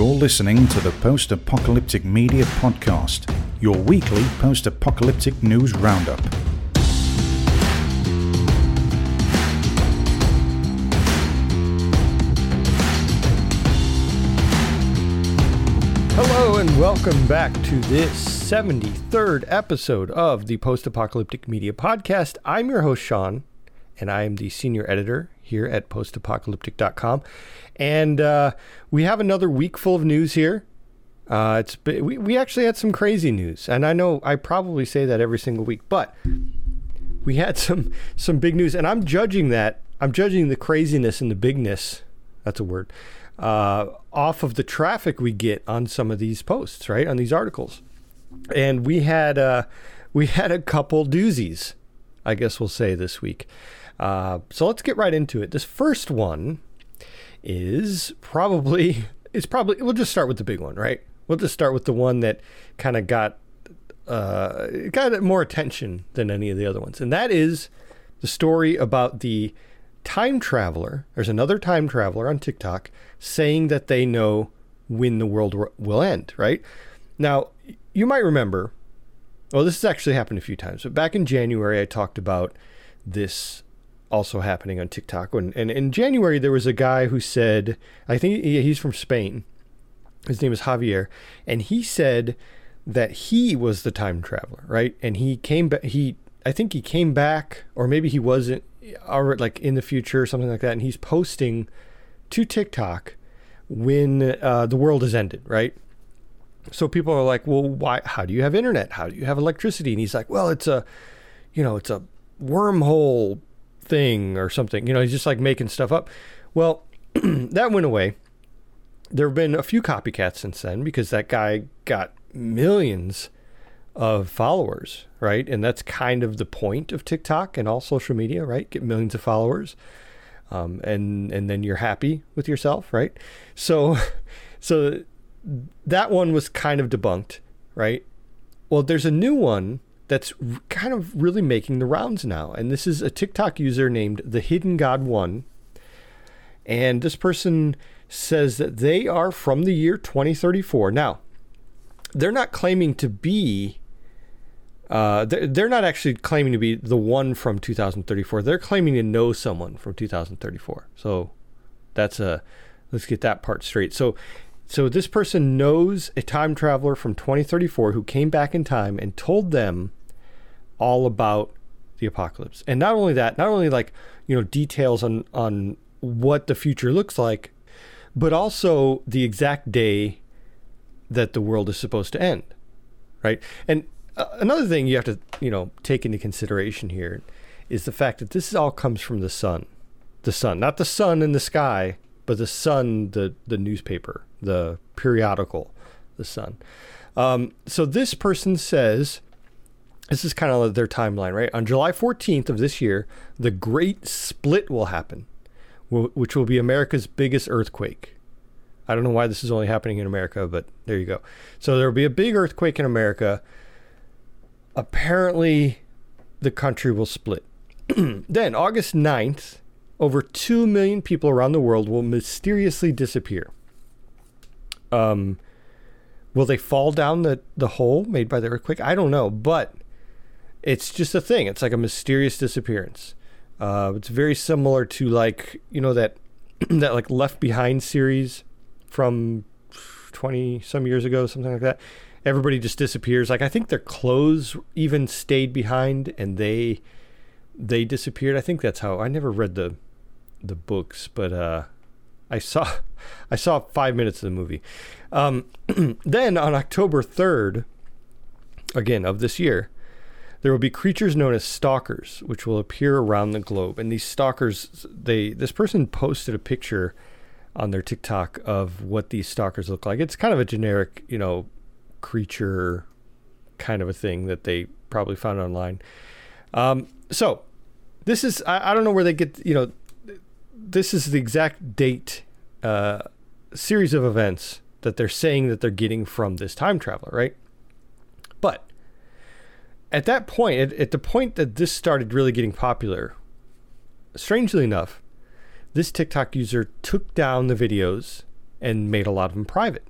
You're listening to the Post Apocalyptic Media Podcast, your weekly post apocalyptic news roundup. Hello and welcome back to this 73rd episode of the Post Apocalyptic Media Podcast. I'm your host, Sean, and I am the senior editor here at postapocalyptic.com. And uh, we have another week full of news here. Uh, we, we actually had some crazy news, and I know I probably say that every single week, but we had some some big news, and I'm judging that. I'm judging the craziness and the bigness. That's a word. Uh, off of the traffic we get on some of these posts, right? On these articles, and we had uh, we had a couple doozies. I guess we'll say this week. Uh, so let's get right into it. This first one is probably it's probably we'll just start with the big one, right? We'll just start with the one that kind of got uh, got more attention than any of the other ones, and that is the story about the time traveler. There's another time traveler on TikTok saying that they know when the world will end. Right now, you might remember. Well, this has actually happened a few times, but back in January, I talked about this also happening on TikTok. And, and in January, there was a guy who said, I think he's from Spain. His name is Javier. And he said that he was the time traveler, right? And he came back, he, I think he came back, or maybe he wasn't, or like in the future or something like that. And he's posting to TikTok when uh, the world has ended, right? So people are like, well, why? How do you have internet? How do you have electricity? And he's like, well, it's a, you know, it's a wormhole thing or something. You know, he's just like making stuff up. Well, that went away. There have been a few copycats since then because that guy got millions of followers, right? And that's kind of the point of TikTok and all social media, right? Get millions of followers. Um, and and then you're happy with yourself, right? So, so that one was kind of debunked, right? Well, there's a new one that's kind of really making the rounds now. And this is a TikTok user named the Hidden God One. And this person says that they are from the year 2034. Now, they're not claiming to be. Uh, they're, they're not actually claiming to be the one from 2034. They're claiming to know someone from 2034. So that's a let's get that part straight. So so this person knows a time traveler from 2034 who came back in time and told them all about the apocalypse. And not only that, not only like, you know, details on on what the future looks like, but also the exact day that the world is supposed to end. Right? And uh, another thing you have to, you know, take into consideration here is the fact that this all comes from the sun. The sun, not the sun in the sky, but the sun, the the newspaper, the periodical, the sun. Um, so this person says this is kind of their timeline, right? On July 14th of this year, the Great Split will happen, which will be America's biggest earthquake. I don't know why this is only happening in America, but there you go. So there will be a big earthquake in America. Apparently, the country will split. then, August 9th, over 2 million people around the world will mysteriously disappear. Um, will they fall down the, the hole made by the earthquake? I don't know, but it's just a thing. It's like a mysterious disappearance. Uh, it's very similar to like you know that that like Left Behind series from twenty some years ago, something like that. Everybody just disappears. Like I think their clothes even stayed behind, and they they disappeared. I think that's how. I never read the the books, but uh, I saw I saw five minutes of the movie. Um, then on October third, again of this year, there will be creatures known as stalkers, which will appear around the globe. And these stalkers, they this person posted a picture on their TikTok of what these stalkers look like. It's kind of a generic, you know, creature kind of a thing that they probably found online. Um, so this is I, I, don't know where they get you know this is the exact date uh, series of events that they're saying that they're getting from this time traveler, right? But at that point, at, at the point that this started really getting popular, strangely enough, this TikTok user took down the videos and made a lot of them private.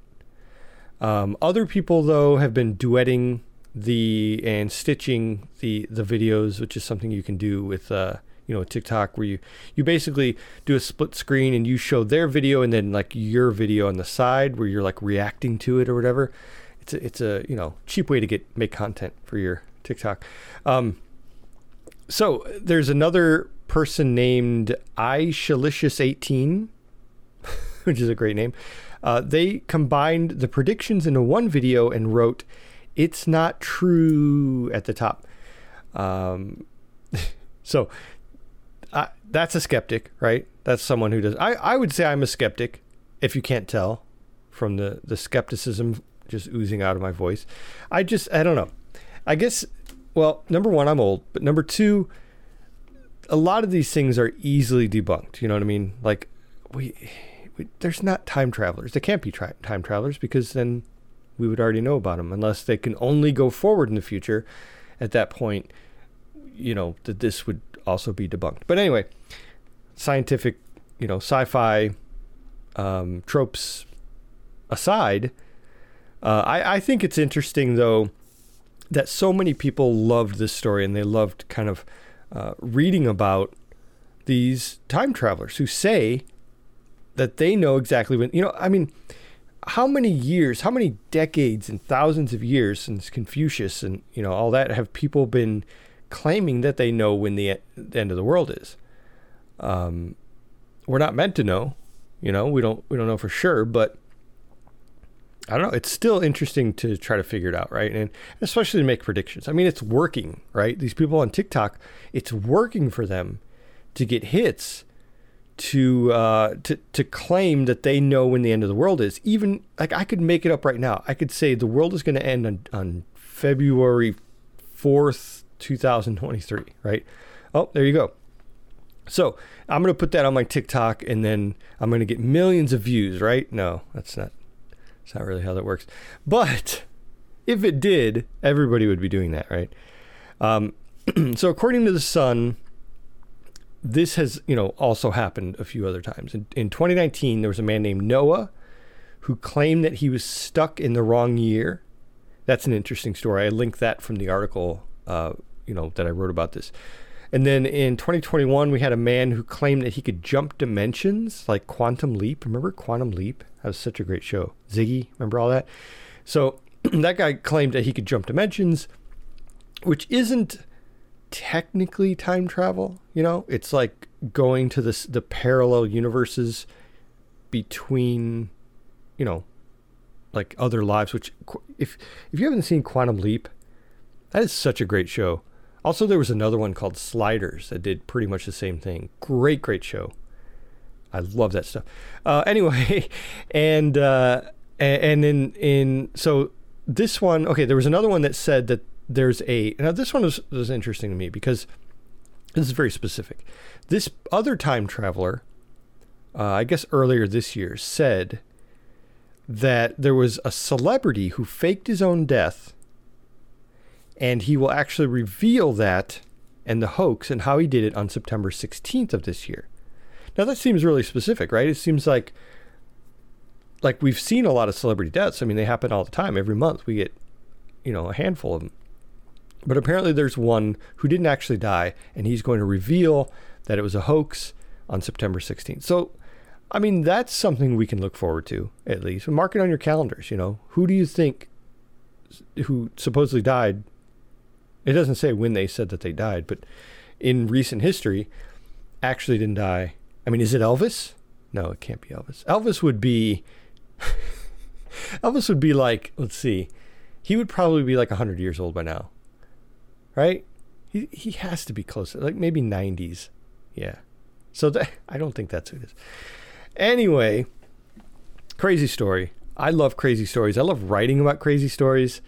Um, other people though have been duetting the and stitching the the videos, which is something you can do with uh, you know TikTok, where you you basically do a split screen and you show their video and then like your video on the side where you're like reacting to it or whatever. It's a, it's a you know cheap way to get make content for your TikTok. Um, so there's another person named iShalicious18, which is a great name. Uh, they combined the predictions into one video and wrote, "It's not true" at the top. Um, so uh, that's a skeptic, right? That's someone who does. I, I would say I'm a skeptic, if you can't tell from the the skepticism just oozing out of my voice. I just I don't know. I guess well, number one, I'm old, but number two, a lot of these things are easily debunked. You know what I mean? Like we, we there's not time travelers. They can't be tri- time travelers because then we would already know about them unless they can only go forward in the future. At that point, you know that this would also be debunked. But anyway, scientific, you know, sci-fi um, tropes aside, uh, I, I think it's interesting though that so many people loved this story and they loved kind of uh, reading about these time travelers who say that they know exactly when you know i mean how many years how many decades and thousands of years since confucius and you know all that have people been claiming that they know when the, the end of the world is? Um, we're not meant to know you know we don't we don't know for sure but I don't know. It's still interesting to try to figure it out, right? And especially to make predictions. I mean, it's working, right? These people on TikTok, it's working for them to get hits, to uh, to to claim that they know when the end of the world is. Even like I could make it up right now. I could say the world is going to end on, on February fourth, two thousand twenty-three. Right? Oh, there you go. So I'm going to put that on my TikTok, and then I'm going to get millions of views. Right? No, that's not it's not really how that works. But if it did, everybody would be doing that, right? Um, so according to the Sun, this has you know also happened a few other times. In, in 2019, there was a man named Noah who claimed that he was stuck in the wrong year. That's an interesting story. I linked that from the article, uh, you know, that I wrote about this. And then in 2021, we had a man who claimed that he could jump dimensions, like Quantum Leap. Remember Quantum Leap? That was such a great show. Ziggy, remember all that? So that guy claimed that he could jump dimensions, which isn't technically time travel. You know, it's like going to this the parallel universes between, you know, like other lives. Which if if you haven't seen Quantum Leap, that is such a great show. Also, there was another one called Sliders that did pretty much the same thing. Great, great show. I love that stuff. Uh, anyway, and uh, and in in so this one, okay, there was another one that said that there's a now this one was was interesting to me because this is very specific. This other time traveler, uh, I guess earlier this year, said that there was a celebrity who faked his own death and he will actually reveal that and the hoax and how he did it on September 16th of this year. Now that seems really specific, right? It seems like like we've seen a lot of celebrity deaths. I mean, they happen all the time. Every month we get, you know, a handful of them. But apparently there's one who didn't actually die and he's going to reveal that it was a hoax on September 16th. So, I mean, that's something we can look forward to at least. Mark it on your calendars, you know. Who do you think who supposedly died it doesn't say when they said that they died, but in recent history, actually didn't die. I mean, is it Elvis? No, it can't be Elvis. Elvis would be. Elvis would be like, let's see, he would probably be like 100 years old by now. Right? He, he has to be close, like maybe 90s. Yeah. So that, I don't think that's who it is. Anyway, crazy story. I love crazy stories. I love writing about crazy stories.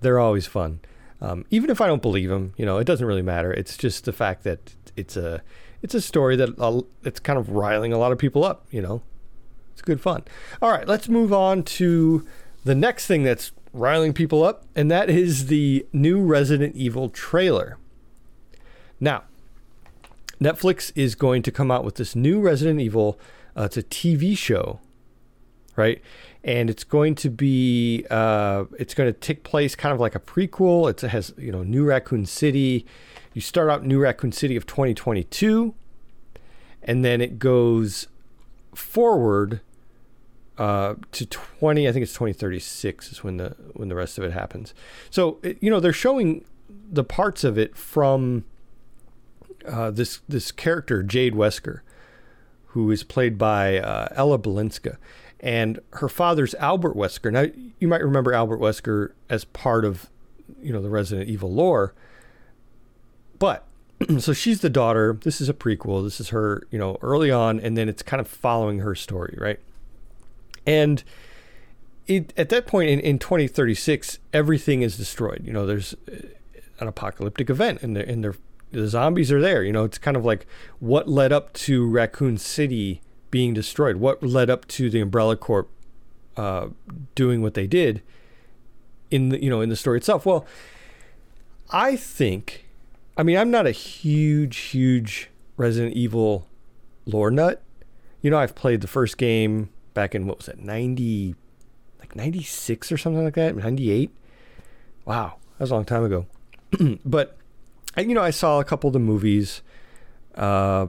They're always fun. Um, even if I don't believe him, you know, it doesn't really matter. It's just the fact that it's a it's a story that uh, it's kind of riling a lot of people up. You know, it's good fun. All right, let's move on to the next thing that's riling people up, and that is the new Resident Evil trailer. Now, Netflix is going to come out with this new Resident Evil. Uh, it's a TV show, right? And it's going to be uh, it's going to take place kind of like a prequel. It has you know New Raccoon City. You start out New Raccoon City of 2022, and then it goes forward uh, to 20 i think it's 2036 is when the when the rest of it happens so you know they're showing the parts of it from uh, this this character jade wesker who is played by uh, ella balinska and her father's albert wesker now you might remember albert wesker as part of you know the resident evil lore but so she's the daughter this is a prequel this is her you know early on and then it's kind of following her story right and it, at that point in, in 2036, everything is destroyed. You know, there's uh, an apocalyptic event and, and the zombies are there. You know, it's kind of like what led up to Raccoon City being destroyed? What led up to the Umbrella Corp uh, doing what they did in the, you know, in the story itself? Well, I think, I mean, I'm not a huge, huge Resident Evil lore nut. You know, I've played the first game back in what was it, 90, like 96 or something like that, 98. Wow, that was a long time ago. but you know, I saw a couple of the movies, uh,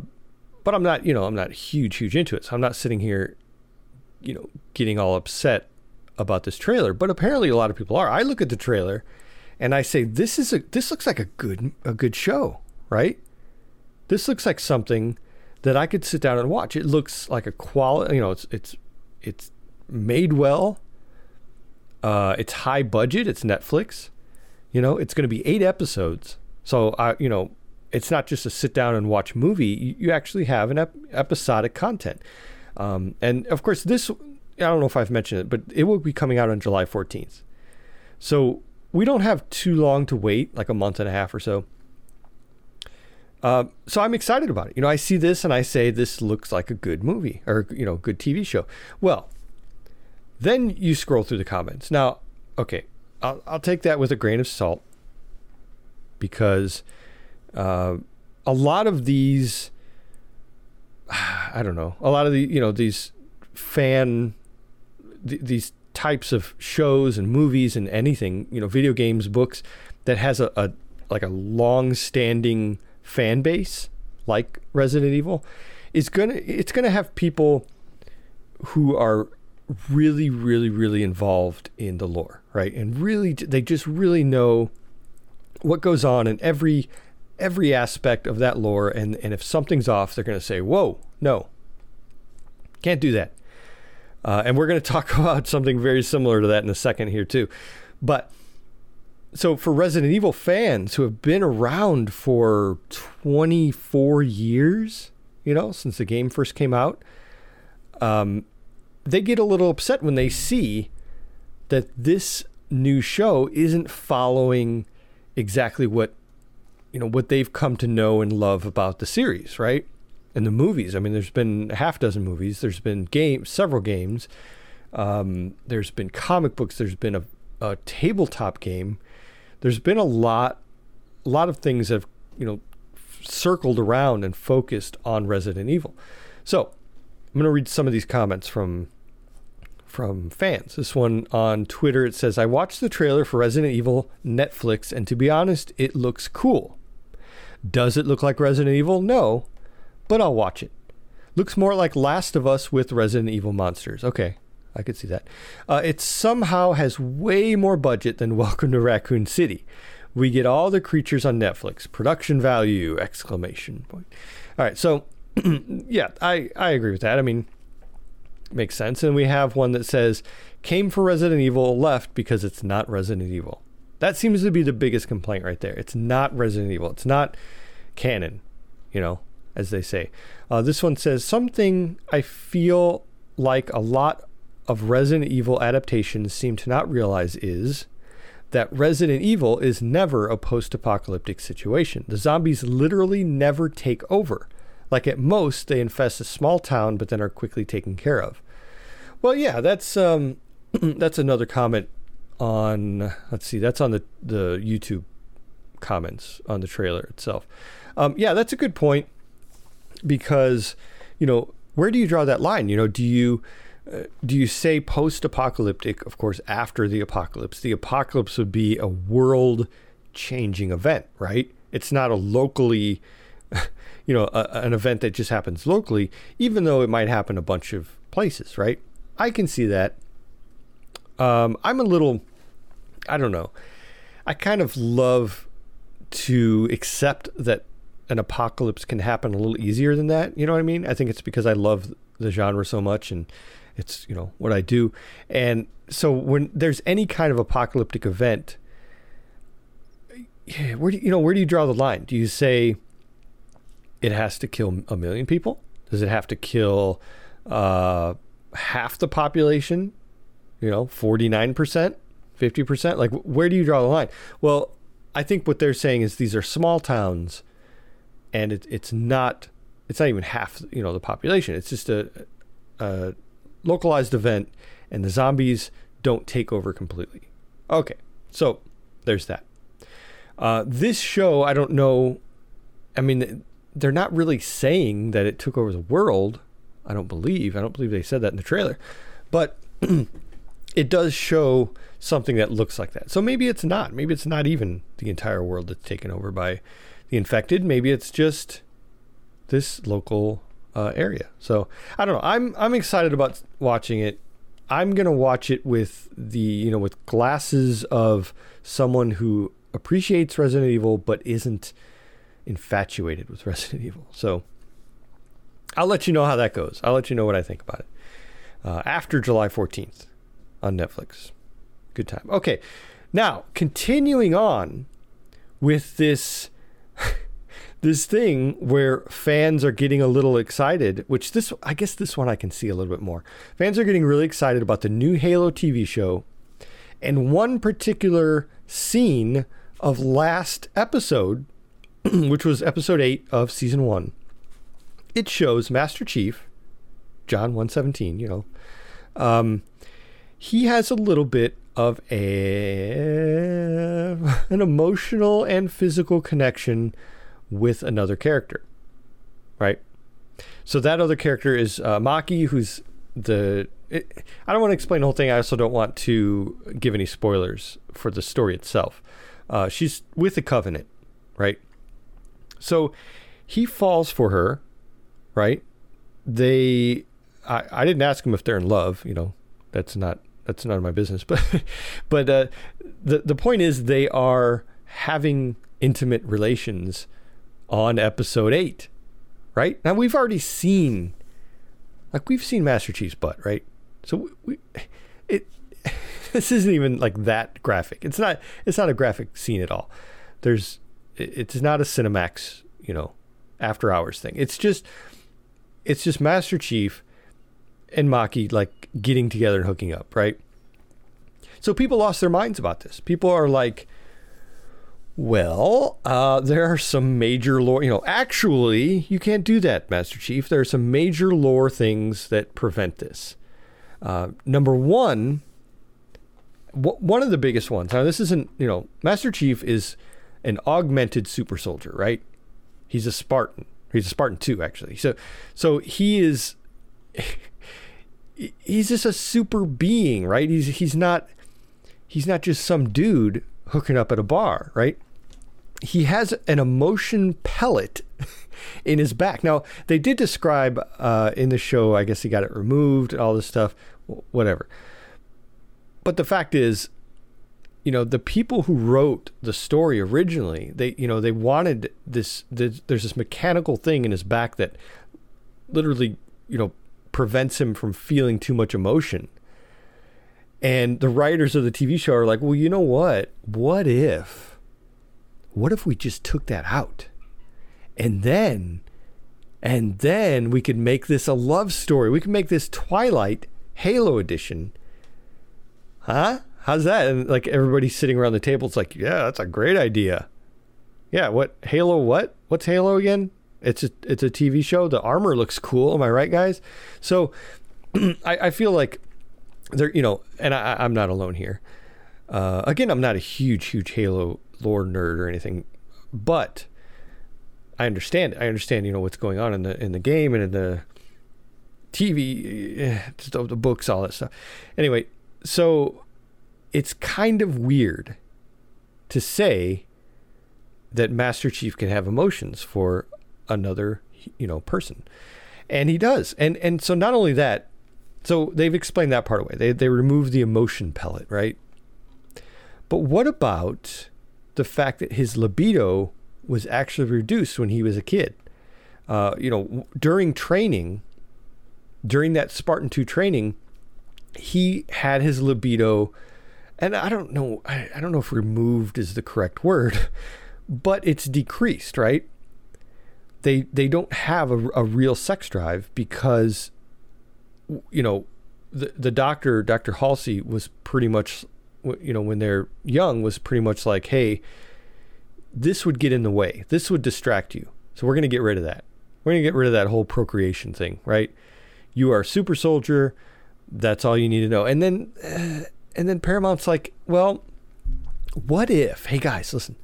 but I'm not, you know, I'm not huge, huge into it. So I'm not sitting here, you know, getting all upset about this trailer. But apparently, a lot of people are. I look at the trailer, and I say, this is a, this looks like a good, a good show, right? This looks like something that I could sit down and watch. It looks like a quality, you know, it's it's it's made well. Uh, it's high budget. It's Netflix. You know, it's going to be eight episodes. So I, you know, it's not just a sit down and watch movie. You, actually have an ep- episodic content. Um, and of course, this I don't know if I've mentioned it, but it will be coming out on July 14th. So we don't have too long to wait, like a month and a half or so. Uh, so I'm excited about it. You know, I see this and I say this looks like a good movie or you know, good TV show. Well, then you scroll through the comments. Now, okay, I'll, I'll take that with a grain of salt because uh, a lot of these, I don't know, a lot of the you know these fan, th- these types of shows and movies and anything, you know, video games, books that has a, a like a long-standing fan base like Resident Evil is gonna it's gonna have people who are really really really involved in the lore right? And really they just really know what goes on in every every aspect of that lore and and if something's off they're going to say whoa no. Can't do that. Uh, and we're going to talk about something very similar to that in a second here too. But so for Resident Evil fans who have been around for 24 years, you know, since the game first came out, um, they get a little upset when they see that this new show isn't following exactly what you know what they've come to know and love about the series, right? And the movies. I mean, there's been a half dozen movies. There's been games, several games. Um, there's been comic books. There's been a, a tabletop game there's been a lot, a lot of things that have, you know, circled around and focused on Resident Evil. So I'm going to read some of these comments from from fans. This one on Twitter it says, "I watched the trailer for Resident Evil Netflix, and to be honest, it looks cool. Does it look like Resident Evil? No, but I'll watch it. Looks more like Last of Us with Resident Evil monsters. Okay, I could see that. Uh, it somehow has way more budget than Welcome to Raccoon City. We get all the creatures on Netflix. Production value! Exclamation point. All right, so yeah, I I agree with that. I mean, makes sense. And we have one that says came for Resident Evil, left because it's not Resident Evil. That seems to be the biggest complaint right there. It's not Resident Evil. It's not canon, you know, as they say. Uh, this one says something I feel like a lot of Resident Evil adaptations seem to not realize is that Resident Evil is never a post apocalyptic situation. The zombies literally never take over. Like at most, they infest a small town, but then are quickly taken care of. Well, yeah, that's um, that's another comment on. Let's see, that's on the the YouTube comments on the trailer itself. Um, yeah, that's a good point because you know where do you draw that line? You know, do you uh, do you say post-apocalyptic? Of course, after the apocalypse, the apocalypse would be a world-changing event, right? It's not a locally, you know, a, an event that just happens locally, even though it might happen a bunch of places, right? I can see that. Um, I'm a little, I don't know. I kind of love to accept that an apocalypse can happen a little easier than that. You know what I mean? I think it's because I love the genre so much and it's, you know, what I do. And so when there's any kind of apocalyptic event, where do you, know, where do you draw the line? Do you say it has to kill a million people? Does it have to kill uh, half the population? You know, 49%, 50%? Like, where do you draw the line? Well, I think what they're saying is these are small towns and it, it's not it's not even half you know the population. It's just a, a localized event, and the zombies don't take over completely. Okay, so there's that. Uh, this show, I don't know. I mean, they're not really saying that it took over the world. I don't believe. I don't believe they said that in the trailer, but it does show something that looks like that. So maybe it's not. Maybe it's not even the entire world that's taken over by the infected. Maybe it's just this local uh, area. So I don't know. I'm I'm excited about watching it. I'm gonna watch it with the you know with glasses of someone who appreciates Resident Evil but isn't infatuated with Resident Evil. So I'll let you know how that goes. I'll let you know what I think about it uh, after July 14th on Netflix. Good time. Okay, now continuing on with this this thing where fans are getting a little excited, which this I guess this one I can see a little bit more. Fans are getting really excited about the new Halo TV show and one particular scene of last episode, which was episode 8 of season 1. It shows Master Chief, John 117, you know. Um, he has a little bit of a an emotional and physical connection with another character, right? So that other character is uh, Makee, who's the. It, I don't want to explain the whole thing. I also don't want to give any spoilers for the story itself. Uh, she's with the Covenant, right? So he falls for her, right? They. I, I didn't ask him if they're in love. You know, that's not that's none of my business. But but uh, the the point is they are having intimate relations on episode eight, right? Now we've already seen, like we've seen Master Chief's butt, right? So we, we it this isn't even like that graphic. It's not it's not a graphic scene at all. There's it's not a Cinemax, you know, after hours thing. It's just it's just Master Chief and Makee like getting together and hooking up, right? So people lost their minds about this. People are like, well, uh, there are some major lore. You know, actually, you can't do that, Master Chief. There are some major lore things that prevent this. Uh, number one, one of the biggest ones. Now, this isn't, you know, Master Chief is an augmented super soldier, right? He's a Spartan. He's a Spartan 2, actually. So, so he is. he's just a super being, right? He's he's not he's not just some dude hooking up at a bar, right? He has an emotion pellet in his back. Now, they did describe uh, in the show, I guess he got it removed and all this stuff, whatever. But the fact is, you know, the people who wrote the story originally, they, you know, they wanted this, this there's this mechanical thing in his back that literally, you know, prevents him from feeling too much emotion. And the writers of the TV show are like, well, you know what? What if what if we just took that out? And then, and then we could make this a love story. We could make this Twilight Halo edition. Huh? How's that? And like everybody sitting around the table, it's like, yeah, that's a great idea. Yeah, what Halo? What? What's Halo again? It's a it's a TV show. The armor looks cool. Am I right, guys? So, I, I feel like there, you know, and I, I'm not alone here. Uh, again, I'm not a huge, huge Halo lore nerd or anything, but I understand. I understand, you know, what's going on in the in the game and in the TV, eh, the books, all that stuff. Anyway, so it's kind of weird to say that Master Chief can have emotions for another, you know, person. And he does. And and so not only that, so they've explained that part away. They they remove the emotion pellet, right? But what about the fact that his libido was actually reduced when he was a kid? Uh, you know, during training, during that Spartan 2 training, he had his libido and I don't know I, I don't know if removed is the correct word, but it's decreased, right? They they don't have a, a real sex drive because you know the the doctor Dr. Halsey was pretty much you know when they're young was pretty much like, "Hey, this would get in the way. This would distract you. So we're going to get rid of that. We're going to get rid of that whole procreation thing, right? You are a super soldier. That's all you need to know." And then uh, and then Paramount's like, well, what if, hey guys, listen,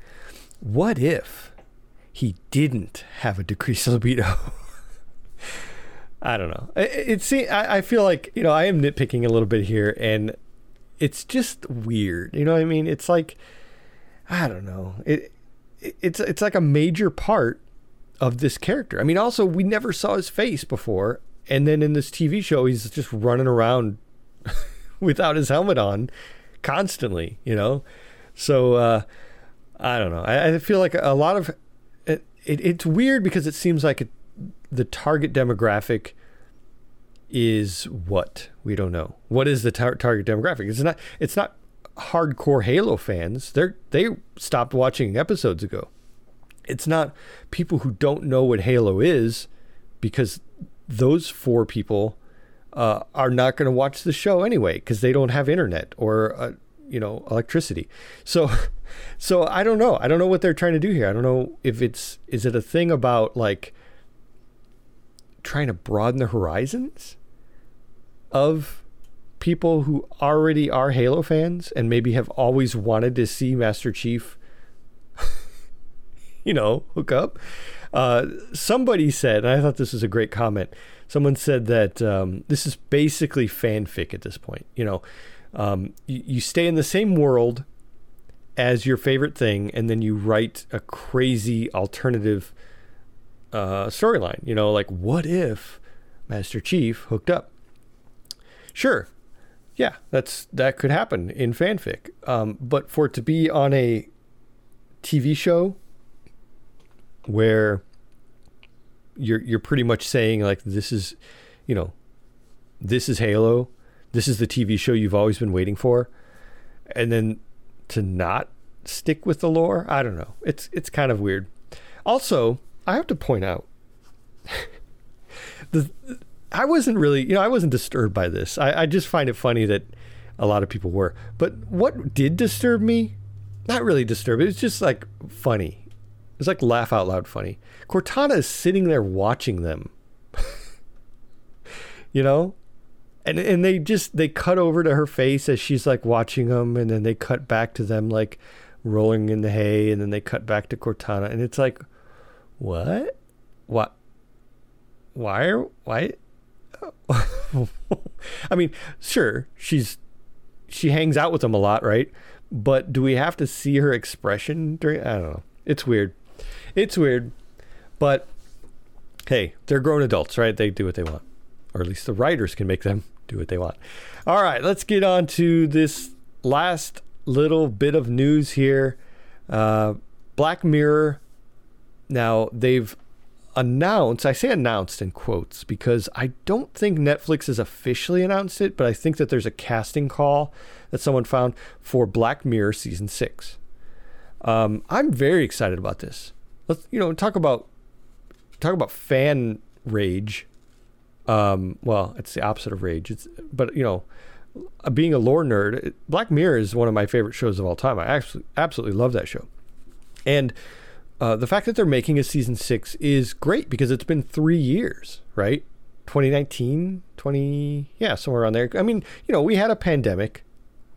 what if he didn't have a decreased libido? I don't know. It, it I, I feel like, you know, I am nitpicking a little bit here and it's just weird. You know what I mean? It's like, I don't know. It, it it's, it's like a major part of this character. I mean, also, we never saw his face before. And then in this TV show, he's just running around without his helmet on constantly, you know? So, uh, I don't know. I, I, feel like a lot of it, it, it's weird because it seems like it, the target demographic is what we don't know. What is the tar- target demographic? It's not. It's not hardcore Halo fans. They're they stopped watching episodes ago. It's not people who don't know what Halo is because those four people uh, are not going to watch the show anyway because they don't have internet or uh, you know electricity. So, so I don't know. I don't know what they're trying to do here. I don't know if it's is it a thing about like trying to broaden the horizons of people who already are Halo fans and maybe have always wanted to see Master Chief, you know, hook up. Uh, somebody said, and I thought this was a great comment someone said that um, this is basically fanfic at this point. You know, um, you, you stay in the same world as your favorite thing, and then you write a crazy alternative uh, storyline. You know, like what if Master Chief hooked up? Sure, yeah, that's that could happen in fanfic. Um, but for it to be on a TV show where you're you're pretty much saying like this is, you know, this is Halo. This is the TV show you've always been waiting for, and then to not stick with the lore, I don't know. It's it's kind of weird. Also, I have to point out the I wasn't really, you know, I wasn't disturbed by this. I, I just find it funny that a lot of people were. But what did disturb me? Not really disturb. It was just like funny. It's like laugh out loud funny. Cortana is sitting there watching them. you know? And and they just they cut over to her face as she's like watching them and then they cut back to them like rolling in the hay and then they cut back to Cortana and it's like what? What? Why are why I mean, sure, she's she hangs out with them a lot, right? But do we have to see her expression during I don't know. It's weird. It's weird. But hey, they're grown adults, right? They do what they want. Or at least the writers can make them do what they want. All right, let's get on to this last little bit of news here. Uh, Black Mirror. Now, they've announced, I say announced in quotes because I don't think Netflix has officially announced it, but I think that there's a casting call that someone found for Black Mirror season six. Um, I'm very excited about this. Let's, you know, talk about talk about fan rage. Um, well, it's the opposite of rage. It's but you know, being a lore nerd, Black Mirror is one of my favorite shows of all time. I actually absolutely love that show, and uh, the fact that they're making a season six is great because it's been three years, right? 2019, 20, yeah, somewhere around there. I mean, you know, we had a pandemic.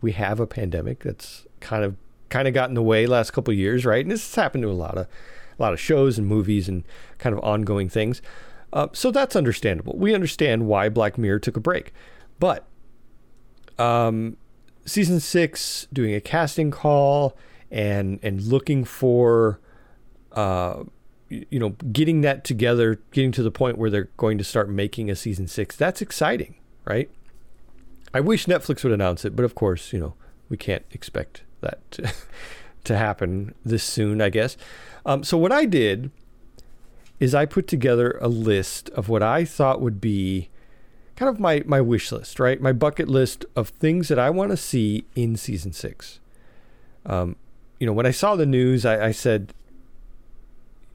We have a pandemic that's kind of kind of got in the way last couple years, right? And this has happened to a lot of a lot of shows and movies and kind of ongoing things. Uh, so that's understandable. We understand why Black Mirror took a break. But um, season six, doing a casting call and and looking for, uh, you know, getting that together, getting to the point where they're going to start making a season six. That's exciting, right? I wish Netflix would announce it, but of course, you know, we can't expect that to, to happen this soon, I guess. Um, so what I did is I put together a list of what I thought would be kind of my my wish list, right? My bucket list of things that I want to see in season six. Um, you know, when I saw the news, I, I said,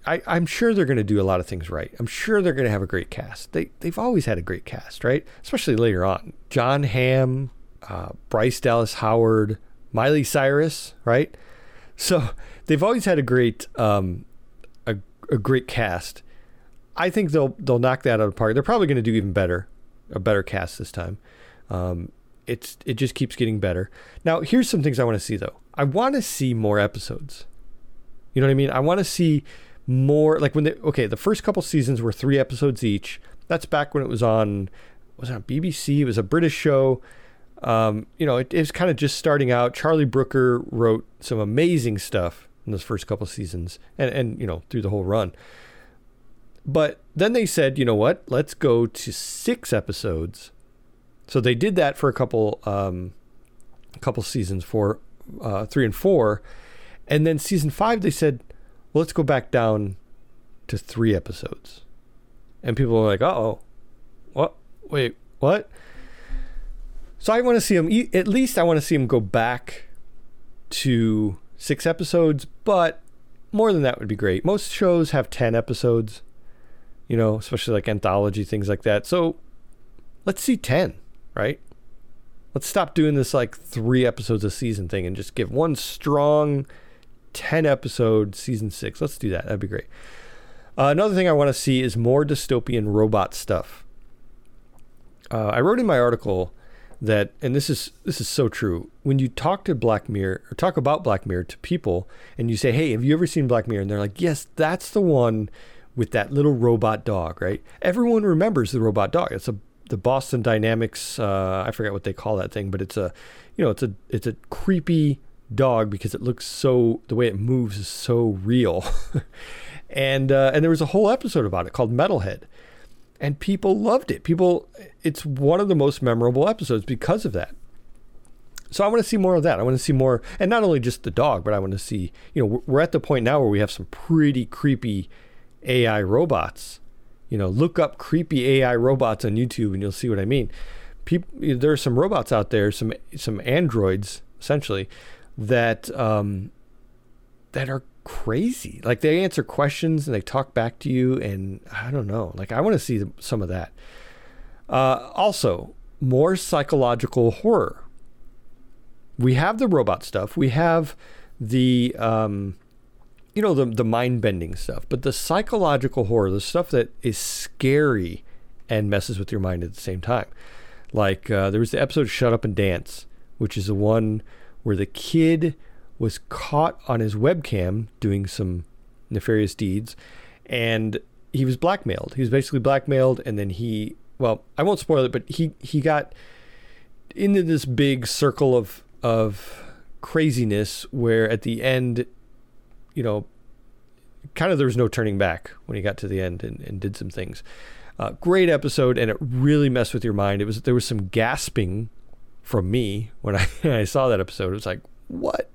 I, I'm sure they're going to do a lot of things right. I'm sure they're going to have a great cast. They they've always had a great cast, right? Especially later on. Jon Hamm, uh, Bryce Dallas Howard, Miley Cyrus, right? So they've always had a great um, a, great cast. I think they'll they'll knock that out of the park. They're probably going to do even better, a better cast this time. Um, it's it just keeps getting better. Now here's some things I want to see though. I want to see more episodes. You know what I mean? I want to see more like when they okay the first couple seasons were three episodes each. That's back when it was on was it on BBC? It was a British show. Um, you know, it, it was kind of just starting out. Charlie Brooker wrote some amazing stuff in those first couple seasons, and and you know through the whole run. But then they said, you know what? Let's go to six episodes. So they did that for a couple, um, a couple seasons, four, uh, three and four, and then season five they said, well, let's go back down to three episodes. And people were like, oh, what? Wait, what? So I want to see him, at least I want to see him go back to six episodes, but more than that would be great. Most shows have 10 episodes, you know, especially like anthology, things like that. So let's see 10, right? Let's stop doing this like three episodes a season thing and just give one strong 10 episode season six. Let's do that. That'd be great. Uh, another thing I want to see is more dystopian robot stuff. Uh, I wrote in my article that, and this is this is so true. When you talk to Black Mirror or talk about Black Mirror to people, and you say, "Hey, have you ever seen Black Mirror?" and they're like, "Yes, that's the one with that little robot dog." Right? Everyone remembers the robot dog. It's a the Boston Dynamics. Uh, I forget what they call that thing, but it's a, you know, it's a it's a creepy dog because it looks so the way it moves is so real. and uh, and there was a whole episode about it called Metalhead, and people loved it. People, it's one of the most memorable episodes because of that. So I want to see more of that. I want to see more, and not only just the dog, but I want to see. You know, we're at the point now where we have some pretty creepy AI robots. You know, look up creepy AI robots on YouTube, and you'll see what I mean. People, there are some robots out there, some some androids essentially that um, that are crazy. Like they answer questions and they talk back to you, and I don't know. Like I want to see some of that. Uh, also, more psychological horror. We have the robot stuff. We have the um, you know the the mind bending stuff, but the psychological horror, the stuff that is scary and messes with your mind at the same time. Like uh, there was the episode "Shut Up and Dance," which is the one where the kid was caught on his webcam doing some nefarious deeds and he was blackmailed. He was basically blackmailed and then he well, I won't spoil it, but he he got into this big circle of of craziness where at the end, you know, kind of there was no turning back when he got to the end and, and did some things. Uh, great episode, and it really messed with your mind. It was there was some gasping from me when I, I saw that episode. It was like, what?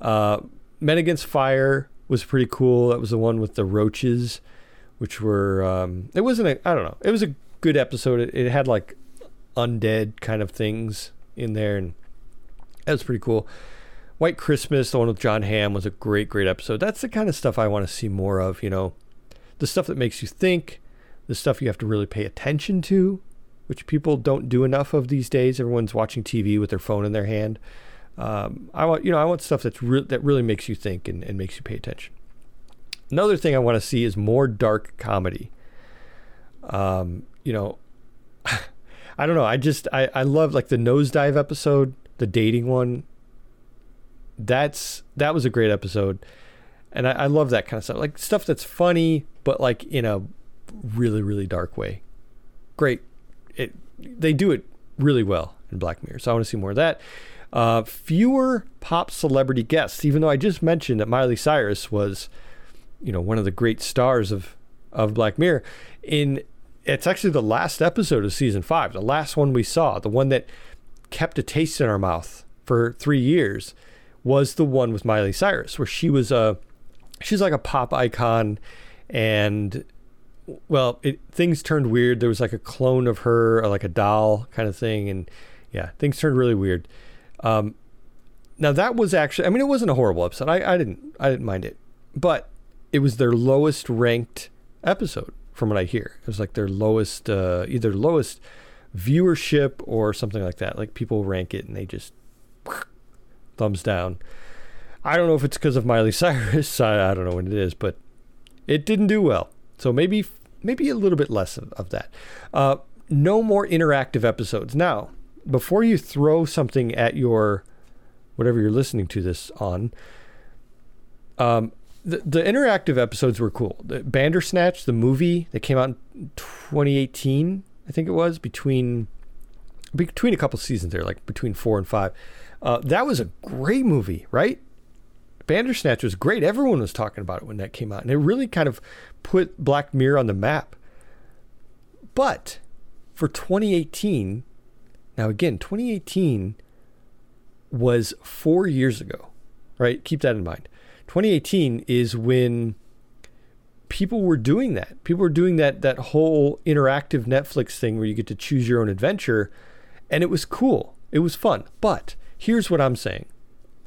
Uh, Men Against Fire was pretty cool. That was the one with the roaches, which were, um, it wasn't a, I don't know, it was a good episode. It, it had like undead kind of things in there, and that was pretty cool. White Christmas, the one with Jon Hamm, was a great, great episode. That's the kind of stuff I want to see more of, you know, the stuff that makes you think, the stuff you have to really pay attention to, which people don't do enough of these days. Everyone's watching TV with their phone in their hand. Um, I want you know I want stuff that's re- that really makes you think and, and makes you pay attention. Another thing I want to see is more dark comedy. Um, you know, I don't know. I just I I love like the nosedive episode, the dating one. That's that was a great episode, and I, I love that kind of stuff. Like stuff that's funny, but like in a really really dark way. Great, it they do it really well in Black Mirror. So I want to see more of that. Uh, fewer pop celebrity guests, even though I just mentioned that Miley Cyrus was, you know, one of the great stars of of Black Mirror. In it's actually the last episode of season five, the last one we saw, the one that kept a taste in our mouth for three years, was the one with Miley Cyrus, where she was a she's like a pop icon, and well, it, things turned weird. There was like a clone of her, like a doll kind of thing, and yeah, things turned really weird. Um, now that was actually, I mean, it wasn't a horrible episode. I, I didn't, I didn't mind it, but it was their lowest ranked episode from what I hear. It was like their lowest, uh, either lowest viewership or something like that. Like people rank it and they just thumbs down. I don't know if it's because of Miley Cyrus. I, I, don't know what it is, but it didn't do well. So maybe maybe a little bit less of, of that. Uh, no more interactive episodes. Now, before you throw something at your whatever you're listening to this on, um, the, the interactive episodes were cool. The Bandersnatch, the movie that came out in 2018, I think it was between between a couple seasons there, like between four and five. Uh, that was a great movie, right? Bandersnatch was great. Everyone was talking about it when that came out, and it really kind of put Black Mirror on the map. But for 2018, now again, 2018 was four years ago, right? Keep that in mind. 2018 is when people were doing that. People were doing that that whole interactive Netflix thing where you get to choose your own adventure, and it was cool. It was fun. But here's what I'm saying.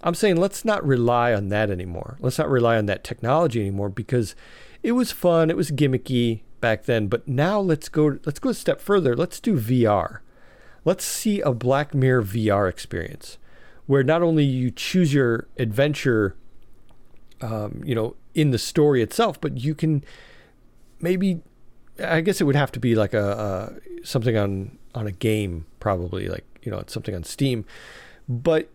I'm saying let's not rely on that anymore. Let's not rely on that technology anymore because it was fun, it was gimmicky back then, but now let's go let's go a step further. Let's do VR. Let's see a Black Mirror VR experience where not only you choose your adventure um, you know, in the story itself, but you can maybe I guess it would have to be like a, something on on a game probably like you know it's something on Steam, but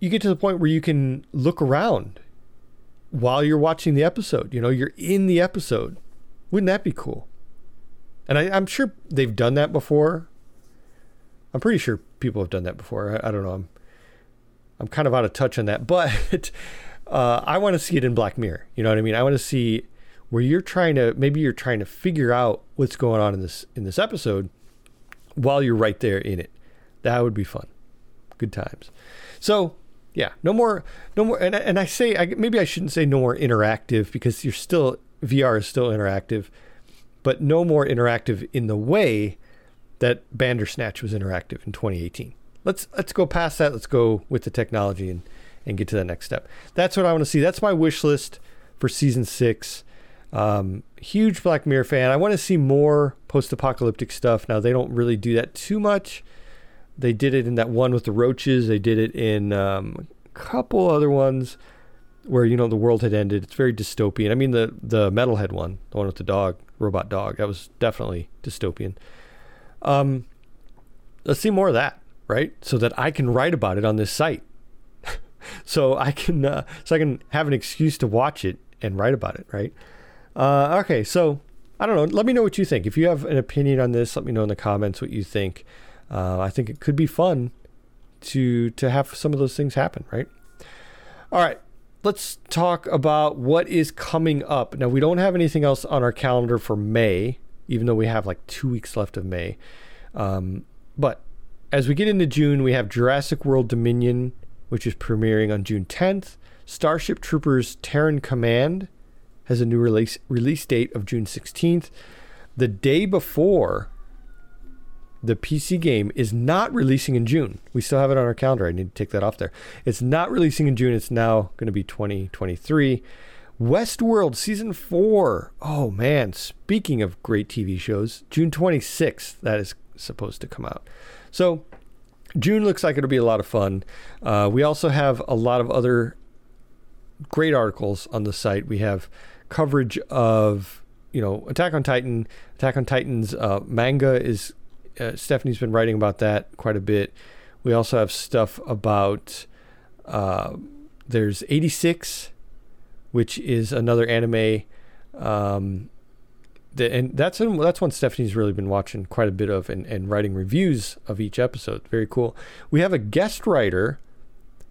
you get to the point where you can look around while you're watching the episode. You know, you're in the episode. Wouldn't that be cool? And I, am sure they've done that before. I'm pretty sure people have done that before. I, I don't know. I'm I'm kind of out of touch on that, but uh, I want to see it in Black Mirror. You know what I mean? I want to see where you're trying to maybe you're trying to figure out what's going on in this in this episode while you're right there in it. That would be fun. Good times. So yeah, no more, no more. And, and I say I, maybe I shouldn't say no more interactive because you're still VR is still interactive, but no more interactive in the way that Bandersnatch was interactive in 2018. Let's let's go past that. Let's go with the technology and and get to that next step. That's what I want to see. That's my wish list for season six. Um, huge Black Mirror fan. I want to see more post-apocalyptic stuff. Now they don't really do that too much. They did it in that one with the roaches. They did it in um, a couple other ones where you know the world had ended. It's very dystopian. I mean the the metalhead one, the one with the dog, robot dog. That was definitely dystopian. Um, let's see more of that, right? So that I can write about it on this site so I can uh, so I can have an excuse to watch it and write about it, right? Uh, okay, so I don't know. Let me know what you think. If you have an opinion on this, let me know in the comments what you think. Uh, I think it could be fun to to have some of those things happen, right? All right, let's talk about what is coming up. Now we don't have anything else on our calendar for May, even though we have like two weeks left of May. Um, but as we get into June, we have Jurassic World Dominion which is premiering on June 10th. Starship Troopers Terran Command has a new release release date of June 16th. The day before the PC game is not releasing in June. We still have it on our calendar. I need to take that off there. It's not releasing in June. It's now going to be 2023. Westworld season 4. Oh man, speaking of great TV shows, June 26th that is supposed to come out. So, June looks like it'll be a lot of fun. Uh, we also have a lot of other great articles on the site. We have coverage of you know Attack on Titan. Attack on Titan's uh, manga is uh, Stephanie's been writing about that quite a bit. We also have stuff about uh, there's 86, which is another anime. Um, the, and that's that's one Stephanie's really been watching quite a bit of and, and writing reviews of each episode. Very cool. We have a guest writer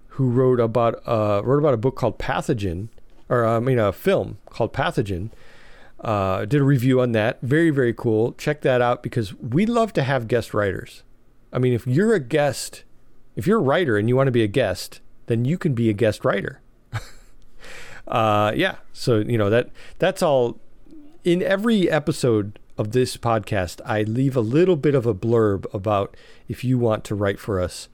who wrote about uh, wrote about a book called Pathogen, or I mean a film called Pathogen. Uh, did a review on that. Very very cool. Check that out because we love to have guest writers. I mean, if you're a guest, if you're a writer and you want to be a guest, then you can be a guest writer. Uh, yeah. So you know that that's all. In every episode of this podcast, I leave a little bit of a blurb about if you want to write for us.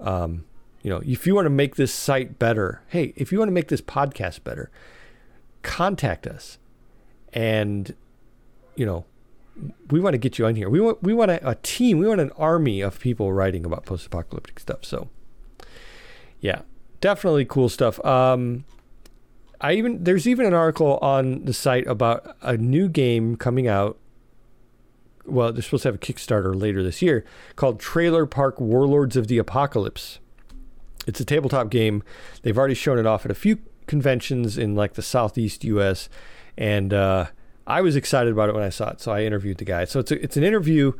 Um, you know, if you want to make this site better, hey, if you want to make this podcast better, contact us, and you know, we want to get you on here. We want we want a, a team. We want an army of people writing about post-apocalyptic stuff. So, yeah, definitely cool stuff. Um, I even there's even an article on the site about a new game coming out. Well, they're supposed to have a Kickstarter later this year called Trailer Park Warlords of the Apocalypse. It's a tabletop game. They've already shown it off at a few conventions in like the southeast U.S. and uh, I was excited about it when I saw it, so I interviewed the guy. So it's a, it's an interview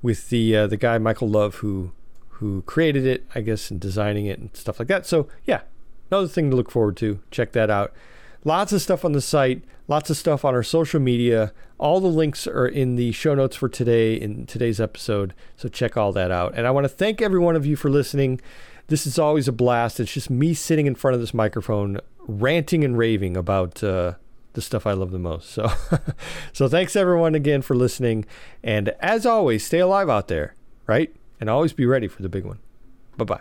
with the uh, the guy Michael Love who who created it, I guess, and designing it and stuff like that. So yeah, another thing to look forward to. Check that out. Lots of stuff on the site, lots of stuff on our social media. All the links are in the show notes for today in today's episode. So check all that out. And I want to thank every one of you for listening. This is always a blast. It's just me sitting in front of this microphone, ranting and raving about uh, the stuff I love the most. So, so thanks everyone again for listening. And as always, stay alive out there, right? And always be ready for the big one. Bye bye.